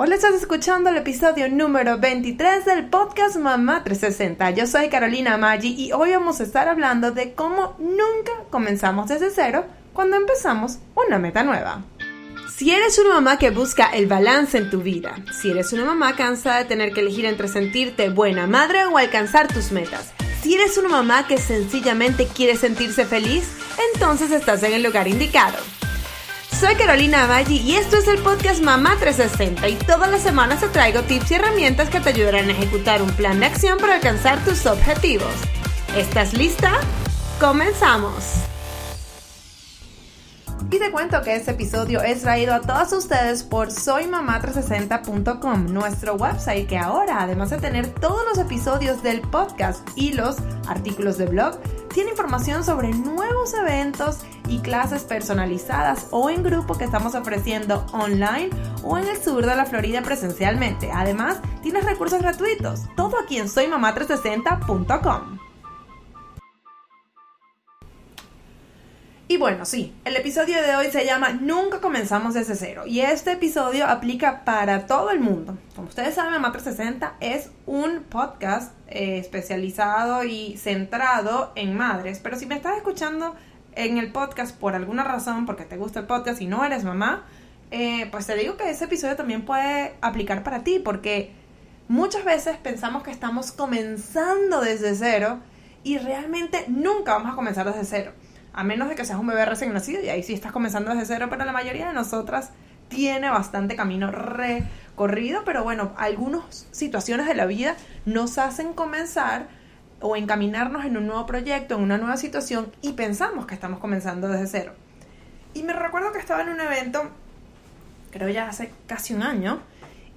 Hola, estás escuchando el episodio número 23 del podcast Mamá 360. Yo soy Carolina Maggi y hoy vamos a estar hablando de cómo nunca comenzamos desde cero cuando empezamos una meta nueva. Si eres una mamá que busca el balance en tu vida, si eres una mamá cansada de tener que elegir entre sentirte buena madre o alcanzar tus metas, si eres una mamá que sencillamente quiere sentirse feliz, entonces estás en el lugar indicado. Soy Carolina Maggi y esto es el podcast Mamá 360 y todas las semanas te traigo tips y herramientas que te ayudarán a ejecutar un plan de acción para alcanzar tus objetivos. ¿Estás lista? ¡Comenzamos! Y te cuento que este episodio es traído a todos ustedes por soymamá360.com, nuestro website que ahora, además de tener todos los episodios del podcast y los artículos de blog, tiene información sobre nuevos eventos y clases personalizadas o en grupo que estamos ofreciendo online o en el sur de la Florida presencialmente. Además, tienes recursos gratuitos. Todo aquí en soymamá360.com. bueno, sí, el episodio de hoy se llama Nunca comenzamos desde cero. Y este episodio aplica para todo el mundo. Como ustedes saben, Mamá 360 es un podcast eh, especializado y centrado en madres. Pero si me estás escuchando en el podcast por alguna razón, porque te gusta el podcast y no eres mamá, eh, pues te digo que ese episodio también puede aplicar para ti. Porque muchas veces pensamos que estamos comenzando desde cero y realmente nunca vamos a comenzar desde cero a menos de que seas un bebé recién nacido y ahí sí estás comenzando desde cero, pero la mayoría de nosotras tiene bastante camino recorrido, pero bueno, algunas situaciones de la vida nos hacen comenzar o encaminarnos en un nuevo proyecto, en una nueva situación y pensamos que estamos comenzando desde cero. Y me recuerdo que estaba en un evento, creo ya hace casi un año,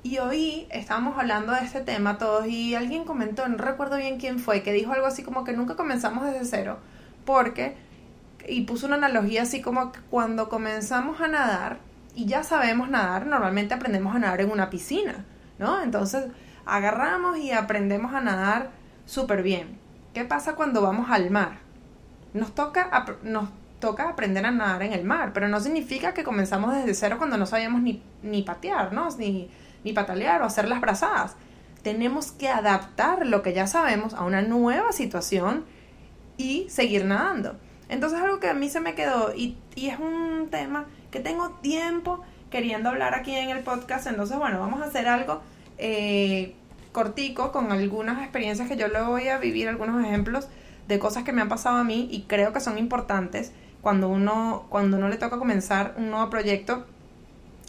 y hoy estábamos hablando de este tema todos y alguien comentó, no recuerdo bien quién fue, que dijo algo así como que nunca comenzamos desde cero, porque y puso una analogía así como que cuando comenzamos a nadar y ya sabemos nadar, normalmente aprendemos a nadar en una piscina, ¿no? Entonces agarramos y aprendemos a nadar súper bien. ¿Qué pasa cuando vamos al mar? Nos toca, nos toca aprender a nadar en el mar, pero no significa que comenzamos desde cero cuando no sabíamos ni, ni patear, ¿no? Ni, ni patalear o hacer las brazadas. Tenemos que adaptar lo que ya sabemos a una nueva situación y seguir nadando. Entonces algo que a mí se me quedó y, es un tema que tengo tiempo queriendo hablar aquí en el podcast. Entonces, bueno, vamos a hacer algo eh, cortico con algunas experiencias que yo le voy a vivir, algunos ejemplos de cosas que me han pasado a mí y creo que son importantes cuando uno, cuando uno le toca comenzar un nuevo proyecto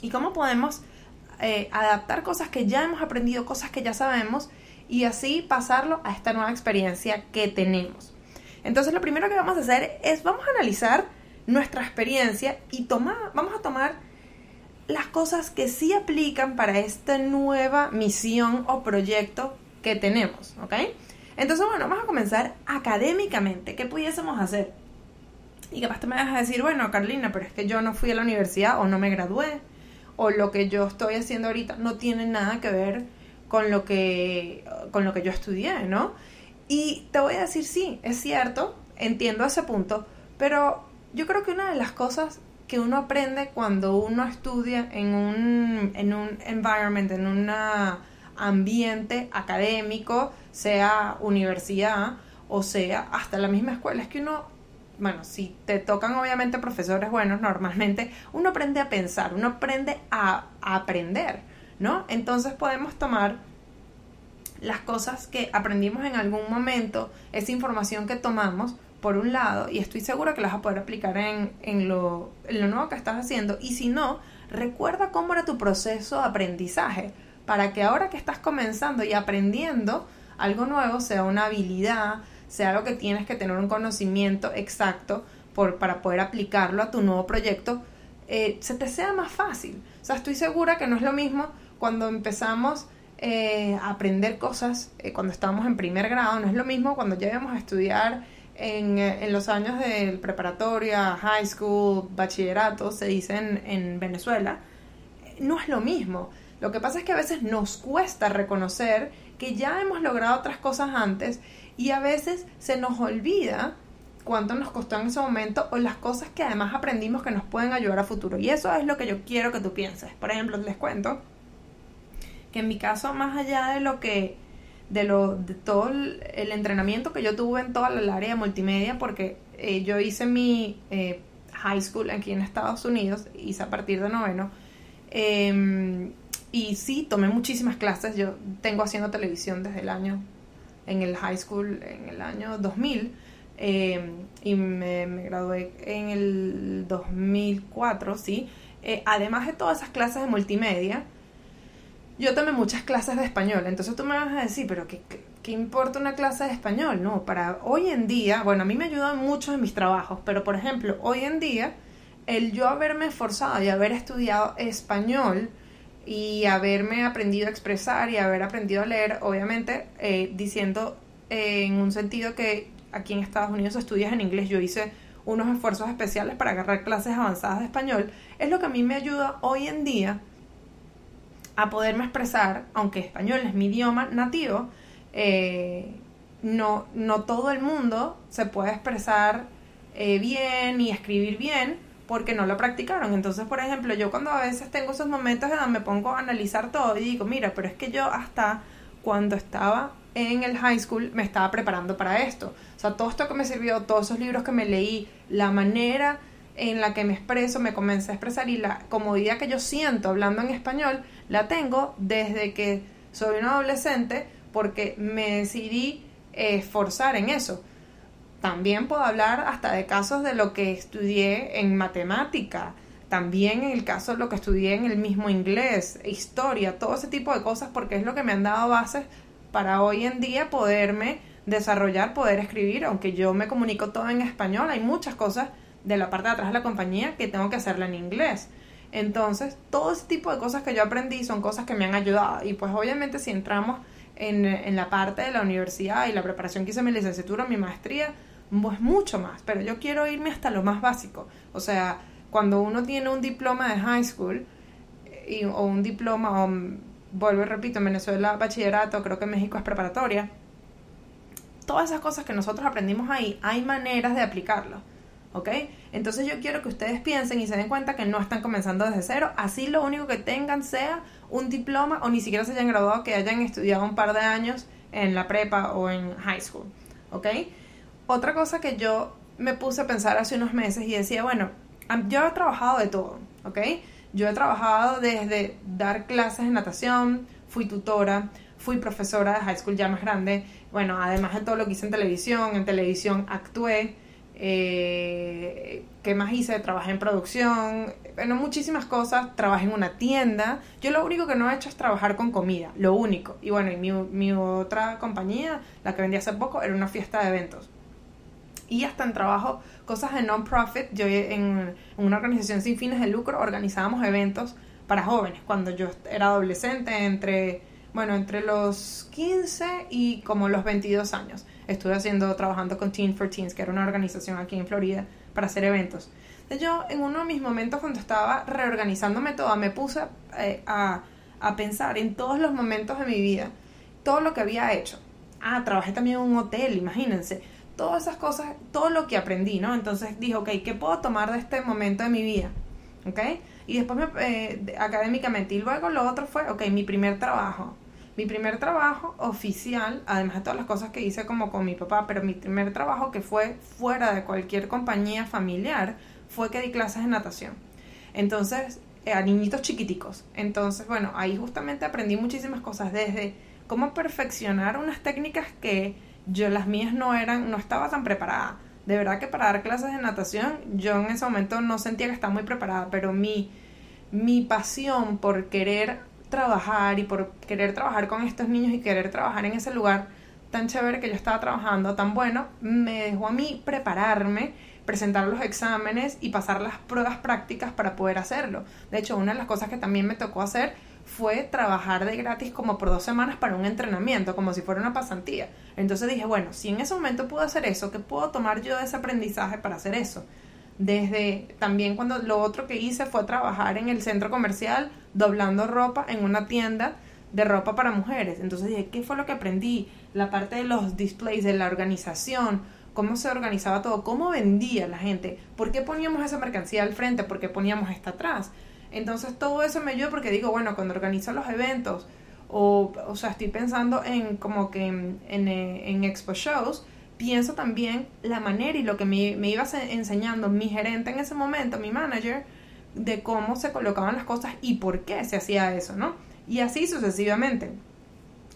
y cómo podemos eh, adaptar cosas que ya hemos aprendido, cosas que ya sabemos y así pasarlo a esta nueva experiencia que tenemos. Entonces lo primero que vamos a hacer es vamos a analizar nuestra experiencia y tomar, vamos a tomar las cosas que sí aplican para esta nueva misión o proyecto que tenemos, ¿ok? Entonces, bueno, vamos a comenzar académicamente. ¿Qué pudiésemos hacer? Y capaz te me vas a decir, bueno, Carlina, pero es que yo no fui a la universidad o no me gradué, o lo que yo estoy haciendo ahorita no tiene nada que ver con lo que, con lo que yo estudié, ¿no? Y te voy a decir, sí, es cierto, entiendo ese punto, pero yo creo que una de las cosas que uno aprende cuando uno estudia en un, en un environment, en un ambiente académico, sea universidad o sea hasta la misma escuela, es que uno, bueno, si te tocan obviamente profesores buenos, normalmente uno aprende a pensar, uno aprende a, a aprender, ¿no? Entonces podemos tomar las cosas que aprendimos en algún momento, esa información que tomamos, por un lado, y estoy segura que las vas a poder aplicar en, en, lo, en lo nuevo que estás haciendo, y si no, recuerda cómo era tu proceso de aprendizaje, para que ahora que estás comenzando y aprendiendo algo nuevo, sea una habilidad, sea algo que tienes que tener un conocimiento exacto por, para poder aplicarlo a tu nuevo proyecto, eh, se te sea más fácil. O sea, estoy segura que no es lo mismo cuando empezamos eh, aprender cosas eh, cuando estábamos en primer grado. No es lo mismo cuando ya íbamos a estudiar en, eh, en los años de preparatoria, high school, bachillerato, se dice en, en Venezuela. No es lo mismo. Lo que pasa es que a veces nos cuesta reconocer que ya hemos logrado otras cosas antes y a veces se nos olvida cuánto nos costó en ese momento o las cosas que además aprendimos que nos pueden ayudar a futuro. Y eso es lo que yo quiero que tú pienses. Por ejemplo, les cuento que en mi caso, más allá de lo que, de lo, de todo el, entrenamiento que yo tuve en toda la área de multimedia, porque eh, yo hice mi eh, high school aquí en Estados Unidos, hice a partir de noveno, em, y sí, tomé muchísimas clases, yo tengo haciendo televisión desde el año, en el high school, en el año 2000, em, y me, me, gradué en el 2004, sí. Eh, además de todas esas clases de multimedia, yo tomé muchas clases de español, entonces tú me vas a decir, pero ¿qué, qué, importa una clase de español? No, para hoy en día, bueno, a mí me ayudan mucho en mis trabajos, pero por ejemplo, hoy en día, el yo haberme esforzado y haber estudiado español y haberme aprendido a expresar y haber aprendido a leer, obviamente, eh, diciendo en un sentido que aquí en Estados Unidos estudias en inglés, yo hice unos esfuerzos especiales para agarrar clases avanzadas de español, es lo que a mí me ayuda hoy en día a poderme expresar, aunque español es mi idioma nativo, eh, no, no todo el mundo se puede expresar eh, bien y escribir bien porque no lo practicaron. Entonces, por ejemplo, yo cuando a veces tengo esos momentos en donde me pongo a analizar todo y digo, mira, pero es que yo hasta cuando estaba en el high school me estaba preparando para esto. O sea, todo esto que me sirvió, todos esos libros que me leí, la manera en la que me expreso, me comencé a expresar y la comodidad que yo siento hablando en español, la tengo desde que soy un adolescente porque me decidí esforzar en eso. También puedo hablar hasta de casos de lo que estudié en matemática, también en el caso de lo que estudié en el mismo inglés, historia, todo ese tipo de cosas porque es lo que me han dado bases para hoy en día poderme desarrollar, poder escribir, aunque yo me comunico todo en español, hay muchas cosas de la parte de atrás de la compañía que tengo que hacerla en inglés. Entonces, todo ese tipo de cosas que yo aprendí son cosas que me han ayudado. Y pues obviamente si entramos en, en la parte de la universidad y la preparación que hice mi licenciatura, mi maestría, pues mucho más. Pero yo quiero irme hasta lo más básico. O sea, cuando uno tiene un diploma de high school o un diploma, o, vuelvo y repito, en Venezuela bachillerato, creo que en México es preparatoria. Todas esas cosas que nosotros aprendimos ahí, hay maneras de aplicarlo. ¿Ok? Entonces yo quiero que ustedes piensen y se den cuenta que no están comenzando desde cero, así lo único que tengan sea un diploma o ni siquiera se hayan graduado, que hayan estudiado un par de años en la prepa o en high school, ¿ok? Otra cosa que yo me puse a pensar hace unos meses y decía, bueno, yo he trabajado de todo, ¿ok? Yo he trabajado desde dar clases de natación, fui tutora, fui profesora de high school ya más grande, bueno, además de todo lo que hice en televisión, en televisión actué, eh, ¿Qué más hice? Trabajé en producción, bueno, muchísimas cosas. Trabajé en una tienda. Yo lo único que no he hecho es trabajar con comida, lo único. Y bueno, y mi, otra compañía, la que vendí hace poco, era una fiesta de eventos. Y hasta en trabajo, cosas de non-profit. Yo en, una organización sin fines de lucro organizábamos eventos para jóvenes. Cuando yo era adolescente, entre, bueno, entre los 15 y como los 22 años estuve haciendo, trabajando con Teen for Teens, que era una organización aquí en Florida, para hacer eventos. Entonces yo en uno de mis momentos cuando estaba reorganizándome toda, me puse eh, a, a pensar en todos los momentos de mi vida, todo lo que había hecho. Ah, trabajé también en un hotel, imagínense. Todas esas cosas, todo lo que aprendí, ¿no? Entonces dije, ok, ¿qué puedo tomar de este momento de mi vida? ¿Ok? Y después me, eh, académicamente. Y luego lo otro fue, ok, mi primer trabajo. Mi primer trabajo oficial, además de todas las cosas que hice como con mi papá, pero mi primer trabajo que fue fuera de cualquier compañía familiar, fue que di clases de natación. Entonces, eh, a niñitos chiquiticos. Entonces, bueno, ahí justamente aprendí muchísimas cosas, desde cómo perfeccionar unas técnicas que yo las mías no eran, no estaba tan preparada. De verdad que para dar clases de natación, yo en ese momento no sentía que estaba muy preparada, pero mi, mi pasión por querer trabajar y por querer trabajar con estos niños y querer trabajar en ese lugar tan chévere que yo estaba trabajando, tan bueno, me dejó a mí prepararme, presentar los exámenes y pasar las pruebas prácticas para poder hacerlo. De hecho, una de las cosas que también me tocó hacer fue trabajar de gratis como por dos semanas para un entrenamiento, como si fuera una pasantía. Entonces dije, bueno, si en ese momento pude hacer eso, ¿qué puedo tomar yo de ese aprendizaje para hacer eso? Desde también cuando lo otro que hice fue trabajar en el centro comercial doblando ropa en una tienda de ropa para mujeres. Entonces dije, ¿qué fue lo que aprendí? La parte de los displays, de la organización, cómo se organizaba todo, cómo vendía la gente, por qué poníamos esa mercancía al frente, por qué poníamos esta atrás. Entonces todo eso me ayudó porque digo, bueno, cuando organizo los eventos o, o sea, estoy pensando en como que en, en, eh, expo shows, pienso también la manera y lo que me, me iba enseñando mi gerente en ese momento, mi manager, de cómo se colocaban las cosas y por qué se hacía eso, ¿no? Y así sucesivamente.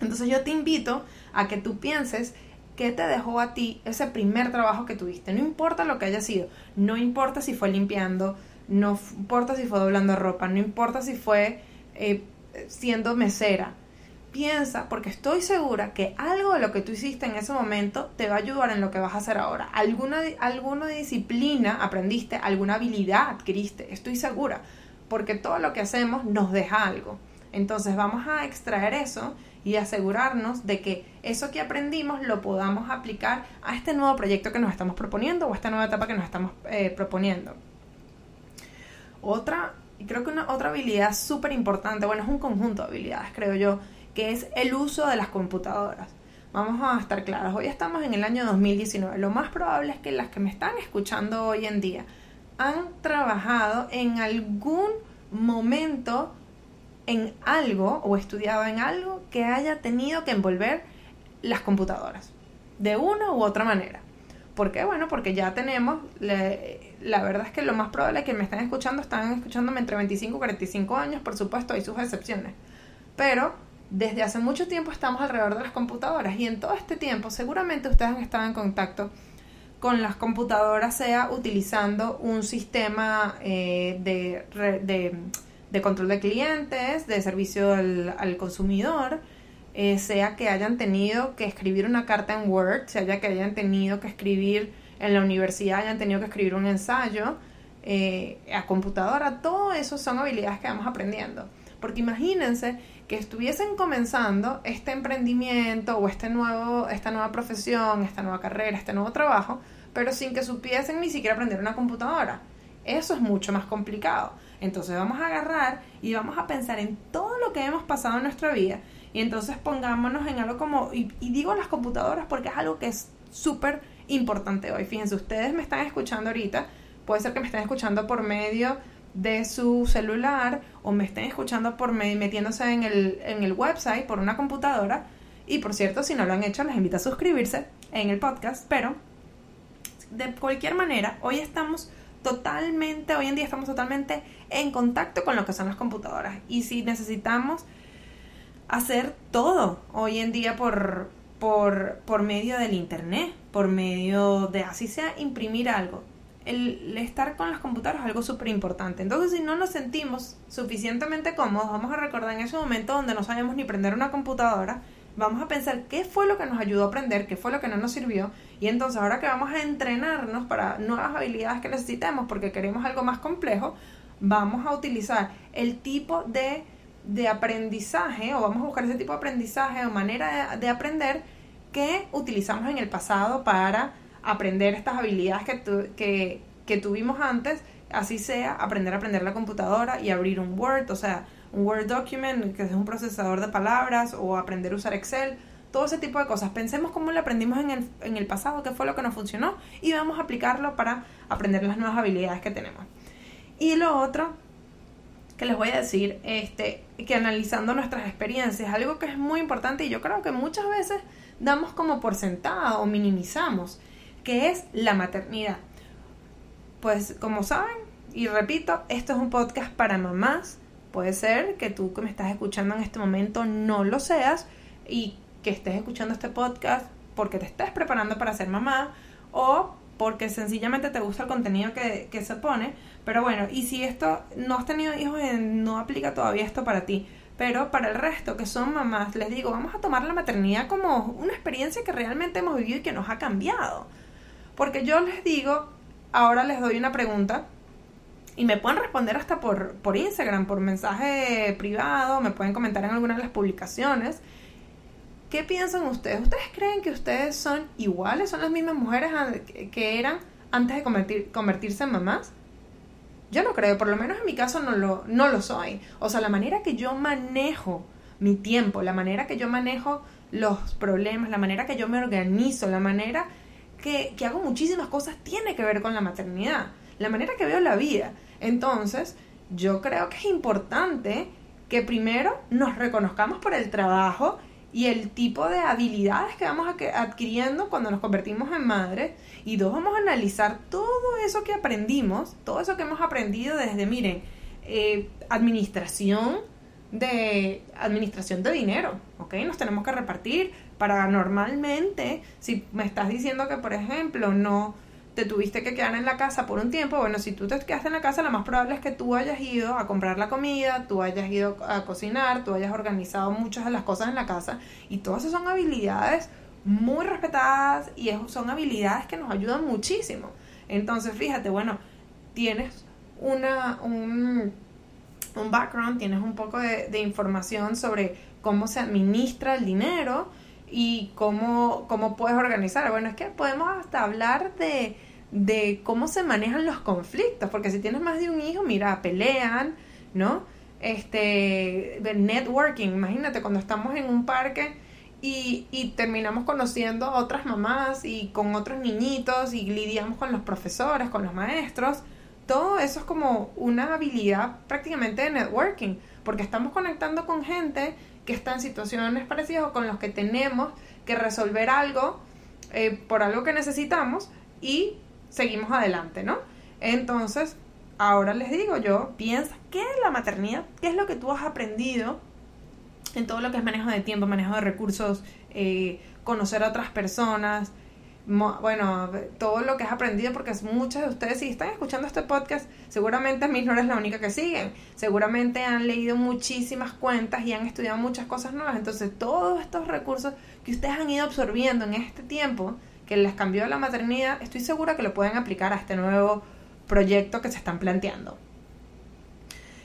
Entonces yo te invito a que tú pienses qué te dejó a ti ese primer trabajo que tuviste. No importa lo que haya sido, no importa si fue limpiando, no importa si fue doblando ropa, no importa si fue eh, siendo mesera. Piensa, porque estoy segura que algo de lo que tú hiciste en ese momento te va a ayudar en lo que vas a hacer ahora. Alguna, alguna disciplina aprendiste, alguna habilidad adquiriste, estoy segura, porque todo lo que hacemos nos deja algo. Entonces vamos a extraer eso y asegurarnos de que eso que aprendimos lo podamos aplicar a este nuevo proyecto que nos estamos proponiendo o a esta nueva etapa que nos estamos eh, proponiendo. Otra, y creo que una otra habilidad súper importante, bueno, es un conjunto de habilidades, creo yo, que es el uso de las computadoras. Vamos a estar claros, hoy estamos en el año 2019. Lo más probable es que las que me están escuchando hoy en día han trabajado en algún momento en algo o estudiado en algo que haya tenido que envolver las computadoras, de una u otra manera. ¿Por qué? Bueno, porque ya tenemos, la verdad es que lo más probable es que me estén escuchando, están escuchándome entre 25 y 45 años, por supuesto, hay sus excepciones. Pero desde hace mucho tiempo estamos alrededor de las computadoras y en todo este tiempo seguramente ustedes han estado en contacto con las computadoras, sea utilizando un sistema eh, de, de control de clientes, de servicio al, consumidor, eh, sea que hayan tenido que escribir una carta en Word, sea que hayan tenido que escribir en la universidad, hayan tenido que escribir un ensayo eh, a computadora, todo eso son habilidades que vamos aprendiendo. Porque imagínense que estuviesen comenzando este emprendimiento o este nuevo, esta nueva profesión, esta nueva carrera, este nuevo trabajo, pero sin que supiesen ni siquiera aprender una computadora. Eso es mucho más complicado. Entonces vamos a agarrar y vamos a pensar en todo lo que hemos pasado en nuestra vida y entonces pongámonos en algo como, y, digo las computadoras porque es algo que es súper importante hoy. Fíjense, ustedes me están escuchando ahorita, puede ser que me estén escuchando por medio de su celular o me estén escuchando por metiéndose en el, en el website por una computadora. Y por cierto, si no lo han hecho, les invito a suscribirse en el podcast. Pero de cualquier manera, hoy estamos totalmente, hoy en día estamos totalmente en contacto con lo que son las computadoras. Y si necesitamos hacer todo hoy en día por, por, por medio del internet, por medio de así sea imprimir algo. El, estar con las computadoras es algo súper importante. Entonces, si no nos sentimos suficientemente cómodos, vamos a recordar en ese momento donde no sabemos ni prender una computadora, vamos a pensar qué fue lo que nos ayudó a aprender, qué fue lo que no nos sirvió. Y entonces ahora que vamos a entrenarnos para nuevas habilidades que necesitemos porque queremos algo más complejo, vamos a utilizar el tipo de, de aprendizaje o vamos a buscar ese tipo de aprendizaje o manera de, aprender que utilizamos en el pasado para aprender estas habilidades que, que, que tuvimos antes, así sea aprender a aprender la computadora y abrir un Word, o sea, un Word document, que es un procesador de palabras, o aprender a usar Excel, todo ese tipo de cosas. Pensemos cómo lo aprendimos en el, en el pasado, qué fue lo que nos funcionó, y vamos a aplicarlo para aprender las nuevas habilidades que tenemos. Y lo otro que les voy a decir, este, que analizando nuestras experiencias, algo que es muy importante y yo creo que muchas veces damos como por sentado o minimizamos, que es la maternidad. Pues como saben, y repito, esto es un podcast para mamás, Puede ser que tú que me estás escuchando en este momento no lo seas y que estés escuchando este podcast porque te estés preparando para ser mamá o porque sencillamente te gusta el contenido que, se pone. Pero bueno, y si esto no has tenido hijos, eh, no aplica todavía esto para ti. Pero para el resto que son mamás, les digo, vamos a tomar la maternidad como una experiencia que realmente hemos vivido y que nos ha cambiado. Porque yo les digo, ahora les doy una pregunta y me pueden responder hasta por, por Instagram, por mensaje privado, me pueden comentar en alguna de las publicaciones. ¿Qué piensan ustedes? ¿Ustedes creen que ustedes son iguales? ¿Son las mismas mujeres que eran antes de convertir, convertirse en mamás? Yo no creo, por lo menos en mi caso no lo, no lo soy. O sea, la manera que yo manejo mi tiempo, la manera que yo manejo los problemas, la manera que yo me organizo, la manera que, hago muchísimas cosas tiene que ver con la maternidad, la manera que veo la vida. Entonces, yo creo que es importante que primero nos reconozcamos por el trabajo y el tipo de habilidades que vamos adquiriendo cuando nos convertimos en madres. Y dos, vamos a analizar todo eso que aprendimos, todo eso que hemos aprendido desde, miren, eh, administración de administración de dinero, ¿ok? Nos tenemos que repartir para normalmente, si me estás diciendo que, por ejemplo, no te tuviste que quedar en la casa por un tiempo, bueno, si tú te quedaste en la casa, lo más probable es que tú hayas ido a comprar la comida, tú hayas ido a cocinar, tú hayas organizado muchas de las cosas en la casa y todas esas son habilidades muy respetadas y son habilidades que nos ayudan muchísimo. Entonces, fíjate, bueno, tienes una, un, un background, tienes un poco de, de información sobre cómo se administra el dinero, y cómo, cómo puedes organizar. Bueno, es que podemos hasta hablar de, de cómo se manejan los conflictos, porque si tienes más de un hijo, mira, pelean, ¿no? Este, networking, imagínate cuando estamos en un parque y, y terminamos conociendo a otras mamás y con otros niñitos y lidiamos con los profesores, con los maestros, todo eso es como una habilidad prácticamente de networking, porque estamos conectando con gente que está en situaciones parecidas o con los que tenemos que resolver algo eh, por algo que necesitamos y seguimos adelante, ¿no? Entonces, ahora les digo yo, piensa, ¿qué es la maternidad? ¿Qué es lo que tú has aprendido en todo lo que es manejo de tiempo, manejo de recursos, eh, conocer a otras personas? Bueno, todo lo que has aprendido, porque muchos de ustedes, si están escuchando este podcast, seguramente a mí no eres la única que siguen. Seguramente han leído muchísimas cuentas y han estudiado muchas cosas nuevas. Entonces, todos estos recursos que ustedes han ido absorbiendo en este tiempo, que les cambió la maternidad, estoy segura que lo pueden aplicar a este nuevo proyecto que se están planteando.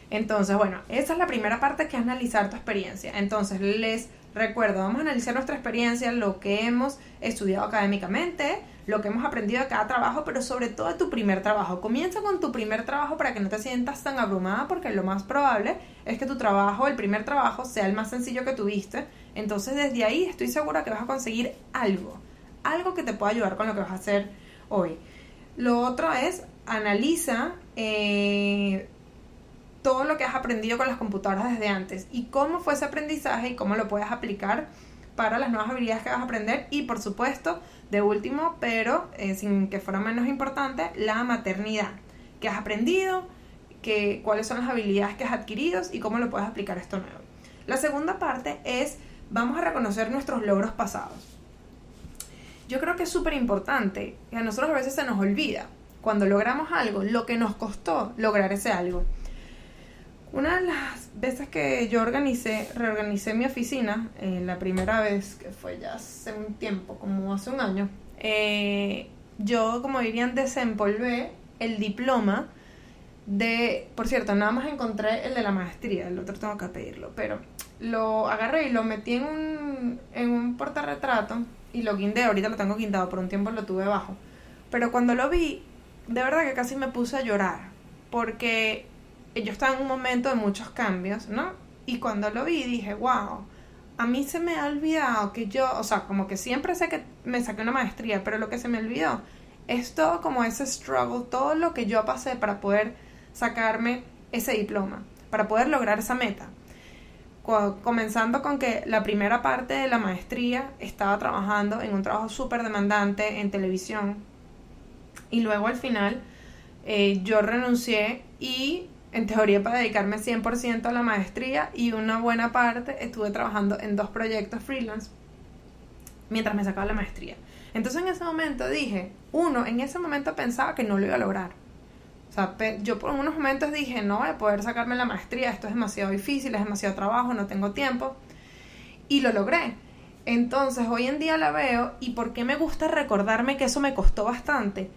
Entonces, bueno, esa es la primera parte que es analizar tu experiencia. Entonces, les Recuerdo, vamos a analizar nuestra experiencia, lo que hemos estudiado académicamente, lo que hemos aprendido de cada trabajo, pero sobre todo de tu primer trabajo. Comienza con tu primer trabajo para que no te sientas tan abrumada, porque lo más probable es que tu trabajo, el primer trabajo, sea el más sencillo que tuviste. Entonces, desde ahí estoy segura que vas a conseguir algo, algo que te pueda ayudar con lo que vas a hacer hoy. Lo otro es, analiza eh, todo lo que has aprendido con las computadoras desde antes y cómo fue ese aprendizaje y cómo lo puedes aplicar para las nuevas habilidades que vas a aprender y por supuesto, de último, pero eh, sin que fuera menos importante, la maternidad. ¿Qué has aprendido? Que, ¿Cuáles son las habilidades que has adquirido y cómo lo puedes aplicar esto nuevo? La segunda parte es, vamos a reconocer nuestros logros pasados. Yo creo que es súper importante, que a nosotros a veces se nos olvida, cuando logramos algo, lo que nos costó lograr ese algo. Una de las veces que yo organicé, reorganicé mi oficina, eh, la primera vez, que fue ya hace un tiempo, como hace un año, eh, yo, como dirían, desempolvé el diploma de, por cierto, nada más encontré el de la maestría, el otro tengo que pedirlo, pero lo agarré y lo metí en un, en un portarretrato y lo guindé, ahorita lo tengo guindado, por un tiempo lo tuve bajo. Pero cuando lo vi, de verdad que casi me puse a llorar, porque yo estaba en un momento de muchos cambios, ¿no? Y cuando lo vi dije, wow, a mí se me ha olvidado que yo, o sea, como que siempre sé que me saqué una maestría, pero lo que se me olvidó es todo como ese struggle, todo lo que yo pasé para poder sacarme ese diploma, para poder lograr esa meta. Comenzando con que la primera parte de la maestría estaba trabajando en un trabajo súper demandante en televisión y luego al final eh, yo renuncié y en teoría para dedicarme 100% a la maestría y una buena parte estuve trabajando en dos proyectos freelance mientras me sacaba la maestría. Entonces en ese momento dije, uno, en ese momento pensaba que no lo iba a lograr. O sea, yo por unos momentos dije, no voy a poder sacarme la maestría, esto es demasiado difícil, es demasiado trabajo, no tengo tiempo. Y lo logré. Entonces hoy en día la veo y por qué me gusta recordarme que eso me costó bastante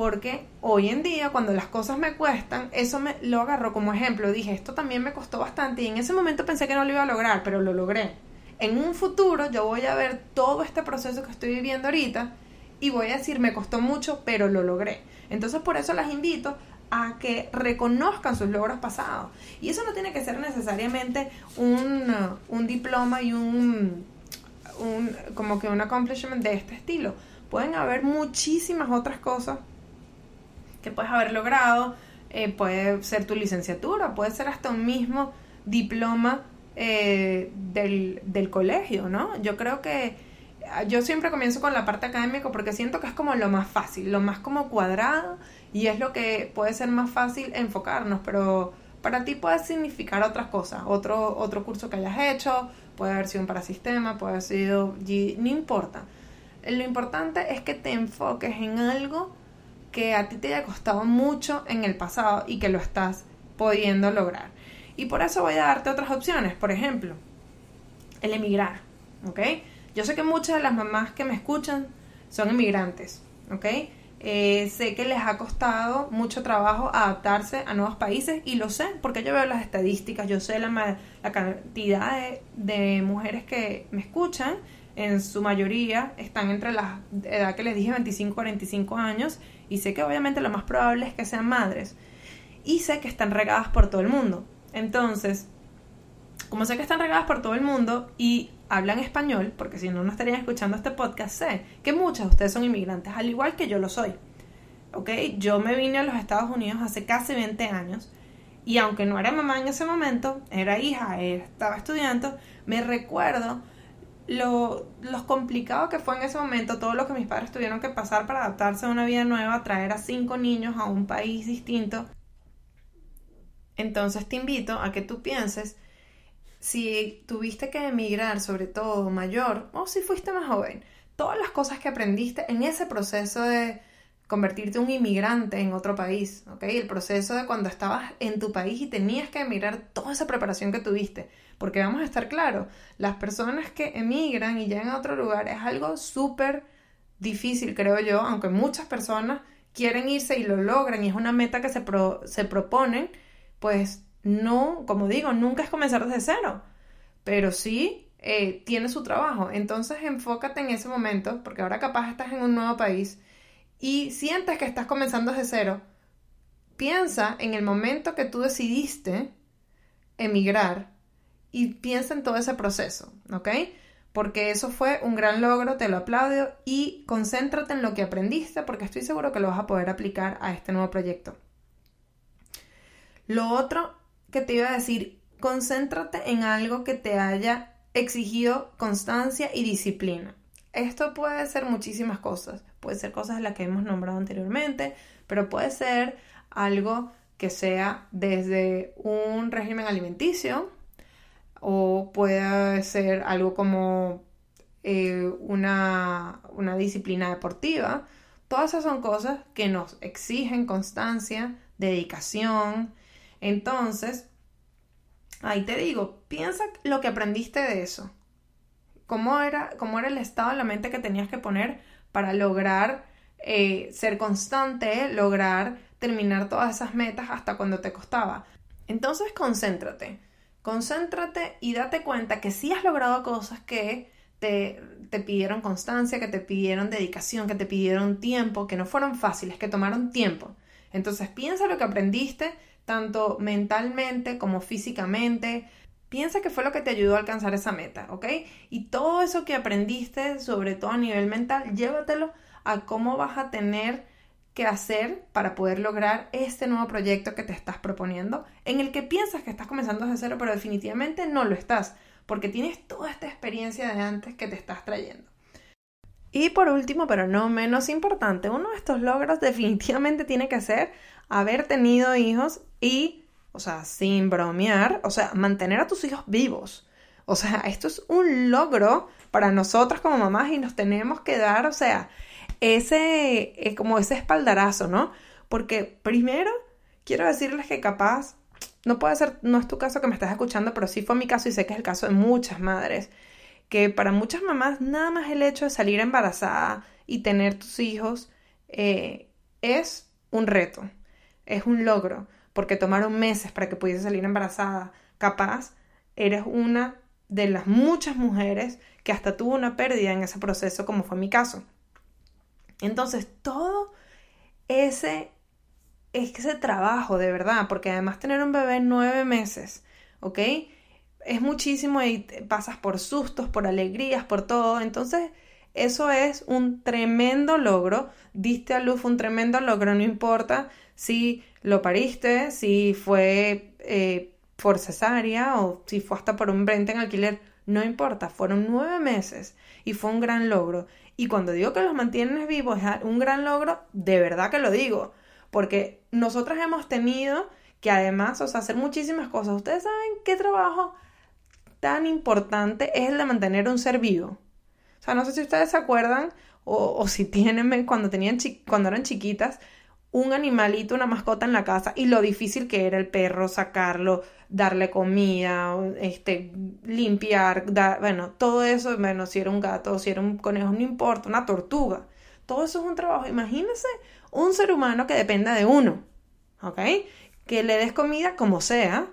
porque hoy en día cuando las cosas me cuestan, eso me lo agarro como ejemplo, dije, esto también me costó bastante y en ese momento pensé que no lo iba a lograr, pero lo logré. En un futuro yo voy a ver todo este proceso que estoy viviendo ahorita y voy a decir, me costó mucho, pero lo logré. Entonces por eso las invito a que reconozcan sus logros pasados. Y eso no tiene que ser necesariamente un, un diploma y un, un, como que un accomplishment de este estilo. Pueden haber muchísimas otras cosas que puedes haber logrado, eh, puede ser tu licenciatura, puede ser hasta un mismo diploma eh, del, del colegio, ¿no? Yo creo que yo siempre comienzo con la parte académica porque siento que es como lo más fácil, lo más como cuadrado y es lo que puede ser más fácil enfocarnos, pero para ti puede significar otras cosas, otro, otro curso que hayas hecho, puede haber sido un parasistema, puede haber sido, no importa. Lo importante es que te enfoques en algo que a ti te haya costado mucho en el pasado y que lo estás pudiendo lograr. Y por eso voy a darte otras opciones, por ejemplo, el emigrar, ¿ok? Yo sé que muchas de las mamás que me escuchan son inmigrantes, ¿ok? Eh, sé que les ha costado mucho trabajo adaptarse a nuevos países y lo sé porque yo veo las estadísticas, yo sé la, la cantidad de, mujeres que me escuchan, en su mayoría están entre la edad que les dije 25 45 años y sé que obviamente lo más probable es que sean madres y sé que están regadas por todo el mundo. Entonces, como sé que están regadas por todo el mundo y hablan español, porque si no, no estarían escuchando este podcast, sé que muchas de ustedes son inmigrantes, al igual que yo lo soy. ¿Ok? Yo me vine a los Estados Unidos hace casi 20 años y aunque no era mamá en ese momento, era hija, estaba estudiando, me recuerdo lo, lo complicado que fue en ese momento, todo lo que mis padres tuvieron que pasar para adaptarse a una vida nueva, traer a cinco niños a un país distinto. Entonces te invito a que tú pienses si tuviste que emigrar, sobre todo mayor, o si fuiste más joven, todas las cosas que aprendiste en ese proceso de convertirte un inmigrante en otro país, ¿ok? El proceso de cuando estabas en tu país y tenías que emigrar, toda esa preparación que tuviste. Porque vamos a estar claros, las personas que emigran y llegan a otro lugar es algo súper difícil, creo yo, aunque muchas personas quieren irse y lo logran y es una meta que se, se proponen, pues no, como digo, nunca es comenzar desde cero, pero sí eh, tiene su trabajo. Entonces enfócate en ese momento, porque ahora capaz estás en un nuevo país y sientes que estás comenzando desde cero. Piensa en el momento que tú decidiste emigrar y piensa en todo ese proceso, ¿ok? Porque eso fue un gran logro, te lo aplaudo y concéntrate en lo que aprendiste porque estoy seguro que lo vas a poder aplicar a este nuevo proyecto. Lo otro que te iba a decir, concéntrate en algo que te haya exigido constancia y disciplina. Esto puede ser muchísimas cosas, puede ser cosas de las que hemos nombrado anteriormente, pero puede ser algo que sea desde un régimen alimenticio o puede ser algo como eh, una, una disciplina deportiva. Todas esas son cosas que nos exigen constancia, dedicación, entonces, ahí te digo, piensa lo que aprendiste de eso. ¿Cómo era, cómo era el estado de la mente que tenías que poner para lograr eh, ser constante, lograr terminar todas esas metas hasta cuando te costaba? Entonces, concéntrate. Concéntrate y date cuenta que sí has logrado cosas que te, te, pidieron constancia, que te pidieron dedicación, que te pidieron tiempo, que no fueron fáciles, que tomaron tiempo. Entonces piensa lo que aprendiste tanto mentalmente como físicamente. Piensa que fue lo que te ayudó a alcanzar esa meta, ¿ok? Y todo eso que aprendiste, sobre todo a nivel mental, llévatelo a cómo vas a tener que hacer para poder lograr este nuevo proyecto que te estás proponiendo, en el que piensas que estás comenzando desde cero, pero definitivamente no lo estás, porque tienes toda esta experiencia de antes que te estás trayendo. Y por último, pero no menos importante, uno de estos logros definitivamente tiene que ser haber tenido hijos y, o sea, sin bromear, o sea, mantener a tus hijos vivos. O sea, esto es un logro para nosotras como mamás y nos tenemos que dar, o sea, ese, eh, como ese espaldarazo, ¿no? Porque primero, quiero decirles que capaz, no puede ser, no es tu caso que me estás escuchando, pero sí fue mi caso y sé que es el caso de muchas madres, que para muchas mamás nada más el hecho de salir embarazada y tener tus hijos eh, es un reto es un logro, porque tomaron meses para que pudiese salir embarazada. Capaz, eres una de las muchas mujeres que hasta tuvo una pérdida en ese proceso, como fue mi caso. Entonces, todo ese, ese trabajo, de verdad, porque además tener un bebé nueve meses, ¿ok? Es muchísimo y pasas por sustos, por alegrías, por todo. Entonces, eso es un tremendo logro. Diste a luz un tremendo logro, no importa si lo pariste, si fue eh, por cesárea o si fue hasta por un brente en alquiler, no importa, fueron nueve meses y fue un gran logro. Y cuando digo que los mantienes vivos es un gran logro, de verdad que lo digo, porque nosotras hemos tenido que además, o sea, hacer muchísimas cosas. Ustedes saben qué trabajo tan importante es el de mantener un ser vivo. O sea, no sé si ustedes se acuerdan o, si tienen cuando, tenían cuando eran chiquitas un animalito, una mascota en la casa y lo difícil que era el perro sacarlo, darle comida, este, limpiar, bueno, todo eso, bueno, si era un gato, si era un conejo, no importa, una tortuga. Todo eso es un trabajo. Imagínense un ser humano que dependa de uno, ¿ok? Que le des comida como sea,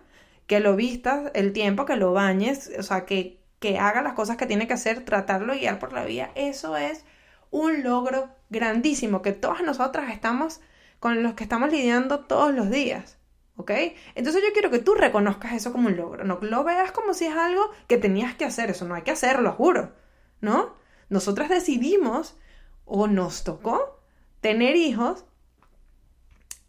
que lo vistas el tiempo, que lo bañes, o sea, que, que haga las cosas que tiene que hacer, tratarlo guiar por la vida. Eso es un logro grandísimo que todas nosotras estamos con los que estamos lidiando todos los días. ¿Ok? Entonces yo quiero que tú reconozcas eso como un logro. No lo veas como si es algo que tenías que hacer. Eso no hay que hacerlo, juro. ¿No? Nosotras decidimos o nos tocó tener hijos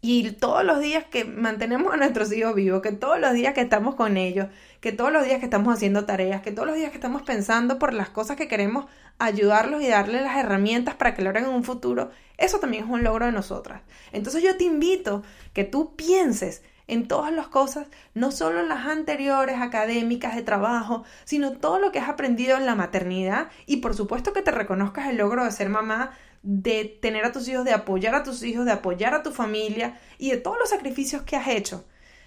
y todos los días que mantenemos a nuestros hijos vivos, que todos los días que estamos con ellos, que todos los días que estamos haciendo tareas, que todos los días que estamos pensando por las cosas que queremos ayudarlos y darles las herramientas para que lo hagan en un futuro, eso también es un logro de nosotras. Entonces yo te invito que tú pienses en todas las cosas, no solo en las anteriores académicas de trabajo, sino todo lo que has aprendido en la maternidad y por supuesto que te reconozcas el logro de ser mamá de tener a tus hijos, de apoyar a tus hijos, de apoyar a tu familia y de todos los sacrificios que has hecho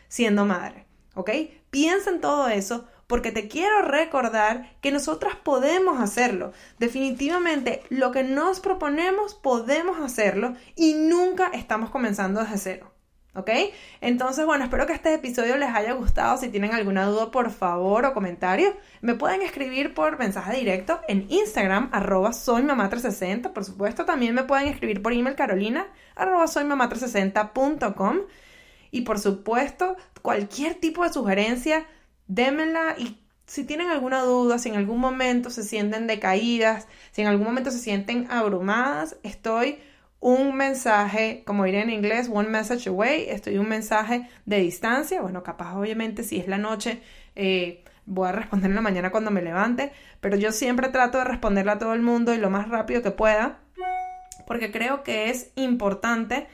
siendo madre. ¿Ok? Piensa en todo eso porque te quiero recordar que nosotras podemos hacerlo. Definitivamente, lo que nos proponemos podemos hacerlo y nunca estamos comenzando desde cero. ¿Ok? Entonces, bueno, espero que este episodio les haya gustado. Si tienen alguna duda, por favor, o comentario, me pueden escribir por mensaje directo en Instagram, arroba soy 360 Por supuesto, también me pueden escribir por email carolina, arroba soy 360com Y por supuesto, cualquier tipo de sugerencia, démenla y si tienen alguna duda, si en algún momento se sienten decaídas, si en algún momento se sienten abrumadas, estoy un mensaje, como diría en inglés, one message away, estoy un mensaje de distancia, bueno, capaz obviamente si es la noche, eh, voy a responder en la mañana cuando me levante, pero yo siempre trato de responderle a todo el mundo y lo más rápido que pueda, porque creo que es importante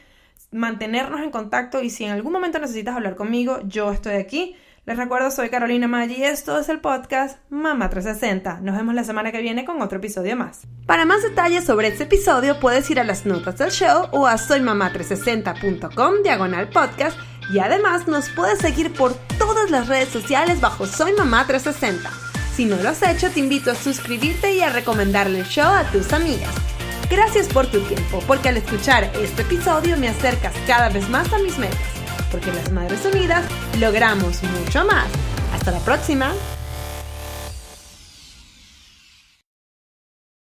mantenernos en contacto y si en algún momento necesitas hablar conmigo, yo estoy aquí les recuerdo, soy Carolina Maggi y esto es el podcast Mama 360. Nos vemos la semana que viene con otro episodio más. Para más detalles sobre este episodio puedes ir a las notas del show o a soymama360.com diagonal podcast y además nos puedes seguir por todas las redes sociales bajo Soy Mamá 360. Si no lo has hecho, te invito a suscribirte y a recomendarle el show a tus amigas. Gracias por tu tiempo, porque al escuchar este episodio me acercas cada vez más a mis metas porque las Madres Unidas logramos mucho más. Hasta la próxima.